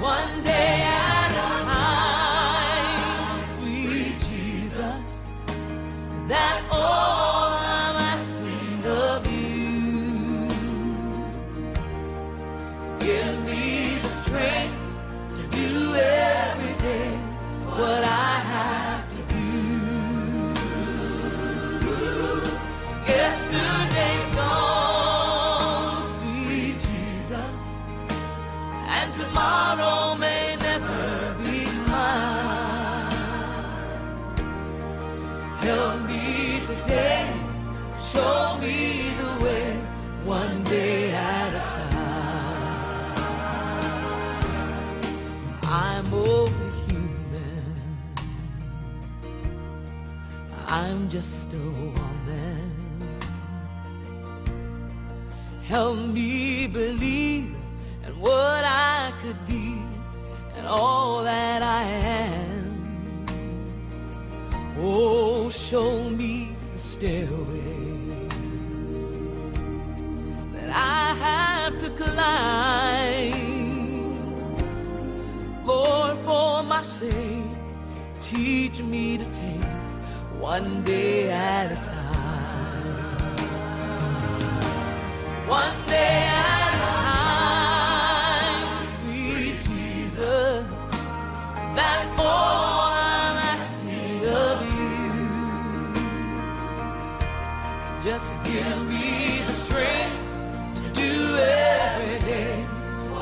one day at a time. Sweet Jesus, that's all I'm asking of you. Give me the strength to do every day what I have to do. Yesterday. Show me the way, one day at a time. I'm only human. I'm just a woman. Help me believe in what I could be and all that I am. Oh, show me the stairway to climb. Lord, for my sake, teach me to take one day at a time. One day at a time, sweet Jesus. That's all I'm asking of you. Just give me the strength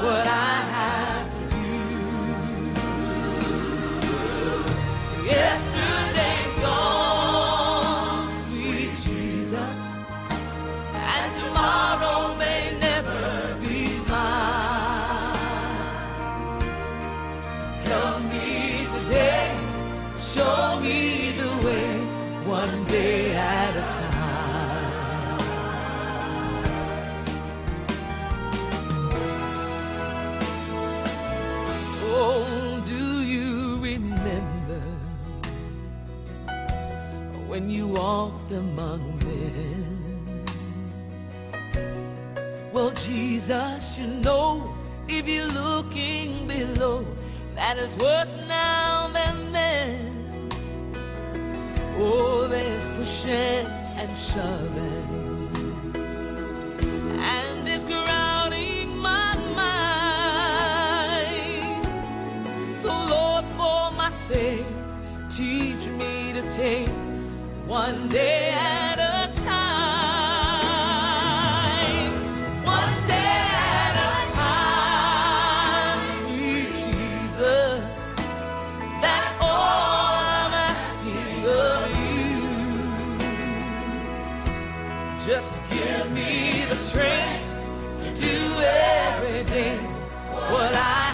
what I have to do. Yesterday's gone, sweet Jesus, and tomorrow may never be mine. Help me today, show me the way, one day at a time. When you walked among men? Well, Jesus, you know, if you're looking below, that is worse now than then. Oh, there's pushing and shoving. And it's crowding my mind. So, Lord, for my sake, teach me to take one day at a time. One day at a time, sweet Jesus. That's all I'm asking of you. Just give me the strength to do every day what I